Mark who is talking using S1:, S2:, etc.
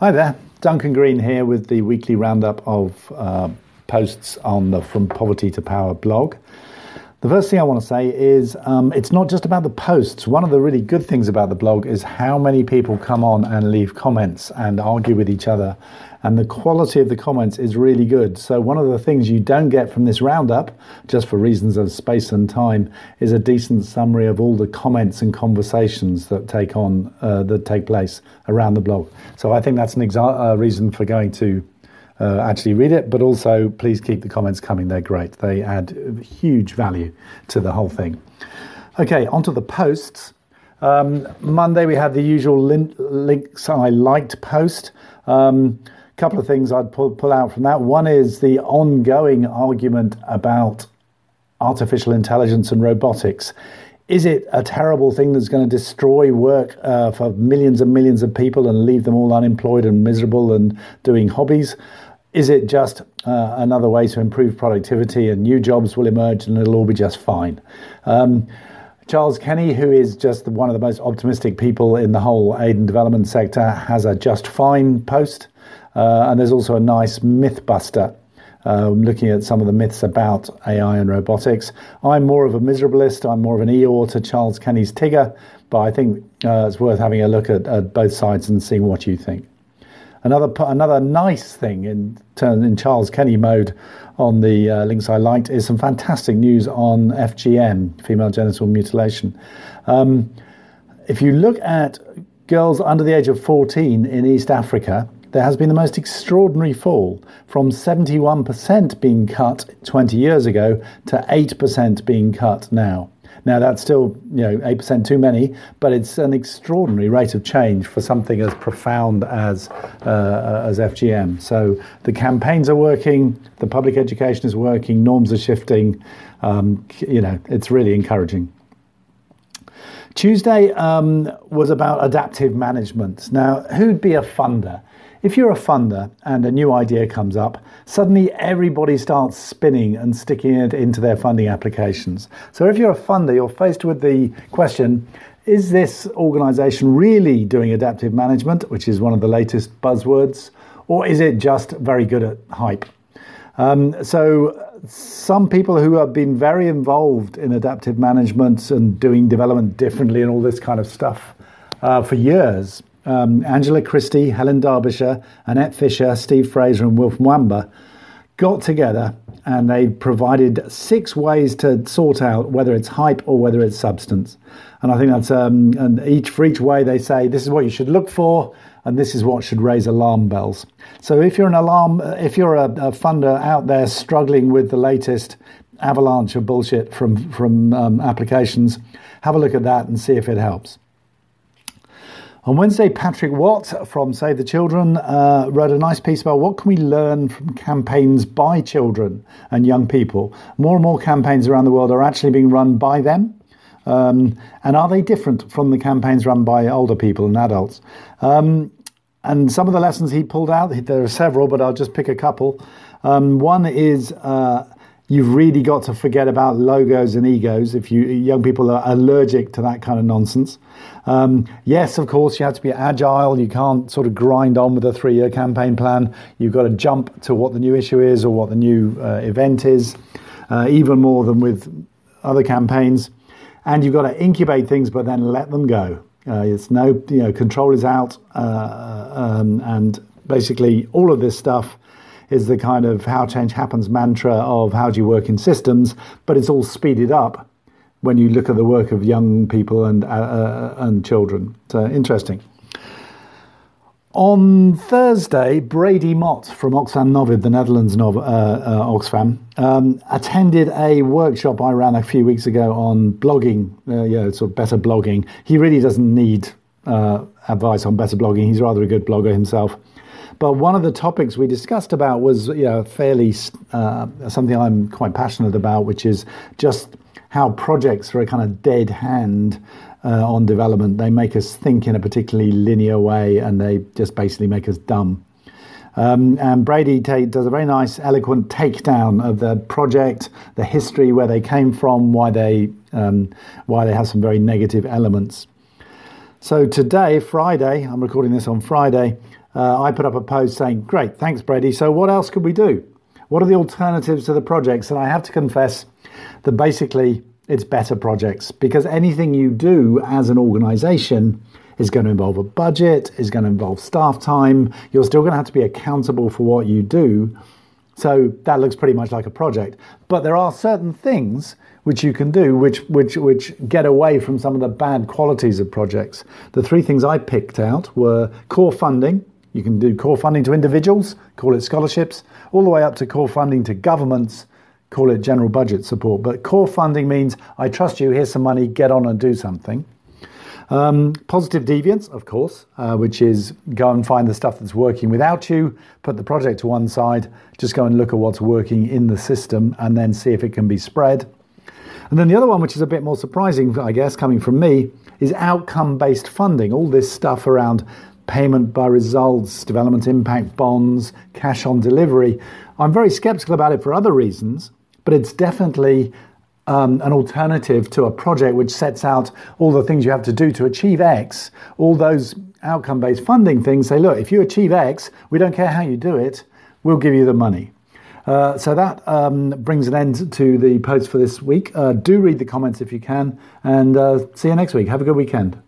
S1: Hi there, Duncan Green here with the weekly roundup of uh, posts on the From Poverty to Power blog. The first thing I want to say is um, it's not just about the posts. One of the really good things about the blog is how many people come on and leave comments and argue with each other. And the quality of the comments is really good. So, one of the things you don't get from this roundup, just for reasons of space and time, is a decent summary of all the comments and conversations that take on uh, that take place around the blog. So, I think that's an exa- uh, reason for going to uh, actually read it, but also please keep the comments coming. They're great. They add huge value to the whole thing. Okay, onto the posts. Um, Monday we had the usual lin- links I liked post. A um, couple of things I'd pull, pull out from that. One is the ongoing argument about artificial intelligence and robotics. Is it a terrible thing that's going to destroy work uh, for millions and millions of people and leave them all unemployed and miserable and doing hobbies? Is it just uh, another way to improve productivity and new jobs will emerge and it'll all be just fine? Um, Charles Kenny, who is just one of the most optimistic people in the whole aid and development sector, has a just fine post. Uh, and there's also a nice myth buster uh, looking at some of the myths about AI and robotics. I'm more of a miserabilist. I'm more of an Eeyore to Charles Kenny's Tigger, but I think uh, it's worth having a look at, at both sides and seeing what you think. Another another nice thing in turn in Charles Kenny mode on the uh, links I liked is some fantastic news on FGM, female genital mutilation. Um, if you look at girls under the age of 14 in East Africa, there has been the most extraordinary fall from 71% being cut 20 years ago to 8% being cut now. Now that's still you know eight percent too many, but it's an extraordinary rate of change for something as profound as uh, as FGM. So the campaigns are working, the public education is working, norms are shifting. Um, you know, it's really encouraging. Tuesday um, was about adaptive management. Now, who'd be a funder? If you're a funder and a new idea comes up, suddenly everybody starts spinning and sticking it into their funding applications. So if you're a funder, you're faced with the question is this organization really doing adaptive management, which is one of the latest buzzwords, or is it just very good at hype? Um, so some people who have been very involved in adaptive management and doing development differently and all this kind of stuff uh, for years um, Angela Christie, Helen Derbyshire, Annette Fisher, Steve Fraser, and Wilf Mwamba got together and they provided six ways to sort out whether it's hype or whether it's substance. And I think that's um, and each for each way they say this is what you should look for and this is what should raise alarm bells. So if you're an alarm, if you're a, a funder out there struggling with the latest avalanche of bullshit from from um, applications, have a look at that and see if it helps. On Wednesday, Patrick Watt from Save the Children uh, wrote a nice piece about what can we learn from campaigns by children and young people. More and more campaigns around the world are actually being run by them. Um, and are they different from the campaigns run by older people and adults? Um, and some of the lessons he pulled out, there are several, but I'll just pick a couple. Um, one is uh, you've really got to forget about logos and egos if you young people are allergic to that kind of nonsense. Um, yes, of course, you have to be agile. You can't sort of grind on with a three-year campaign plan. You've got to jump to what the new issue is or what the new uh, event is, uh, even more than with other campaigns. And you've got to incubate things, but then let them go. Uh, it's no, you know, control is out, uh, um, and basically all of this stuff is the kind of how change happens mantra of how do you work in systems, but it's all speeded up when you look at the work of young people and uh, uh, and children. So interesting. On Thursday, Brady Mott from Oxfam Novib, the Netherlands Nov- uh, uh, Oxfam, um, attended a workshop I ran a few weeks ago on blogging, uh, yeah, sort of better blogging. He really doesn't need uh, advice on better blogging. He's rather a good blogger himself. But one of the topics we discussed about was, you know, fairly uh, something I'm quite passionate about, which is just how projects are a kind of dead hand uh, on development. They make us think in a particularly linear way, and they just basically make us dumb. Um, and Brady does a very nice, eloquent takedown of the project, the history, where they came from, why they um, why they have some very negative elements. So today, Friday, I'm recording this on Friday. Uh, I put up a post saying, Great, thanks, Brady. So, what else could we do? What are the alternatives to the projects? And I have to confess that basically it's better projects because anything you do as an organization is going to involve a budget, is going to involve staff time. You're still going to have to be accountable for what you do. So that looks pretty much like a project. But there are certain things which you can do which which which get away from some of the bad qualities of projects. The three things I picked out were core funding. You can do core funding to individuals, call it scholarships, all the way up to core funding to governments call it general budget support. But core funding means I trust you, here's some money, get on and do something. Um, positive deviance, of course, uh, which is go and find the stuff that's working without you, put the project to one side, just go and look at what's working in the system and then see if it can be spread. And then the other one, which is a bit more surprising, I guess, coming from me, is outcome based funding. All this stuff around payment by results, development impact bonds, cash on delivery. I'm very skeptical about it for other reasons but it's definitely um, an alternative to a project which sets out all the things you have to do to achieve X. All those outcome based funding things say, look, if you achieve X, we don't care how you do it, we'll give you the money. Uh, so that um, brings an end to the post for this week. Uh, do read the comments if you can, and uh, see you next week. Have a good weekend.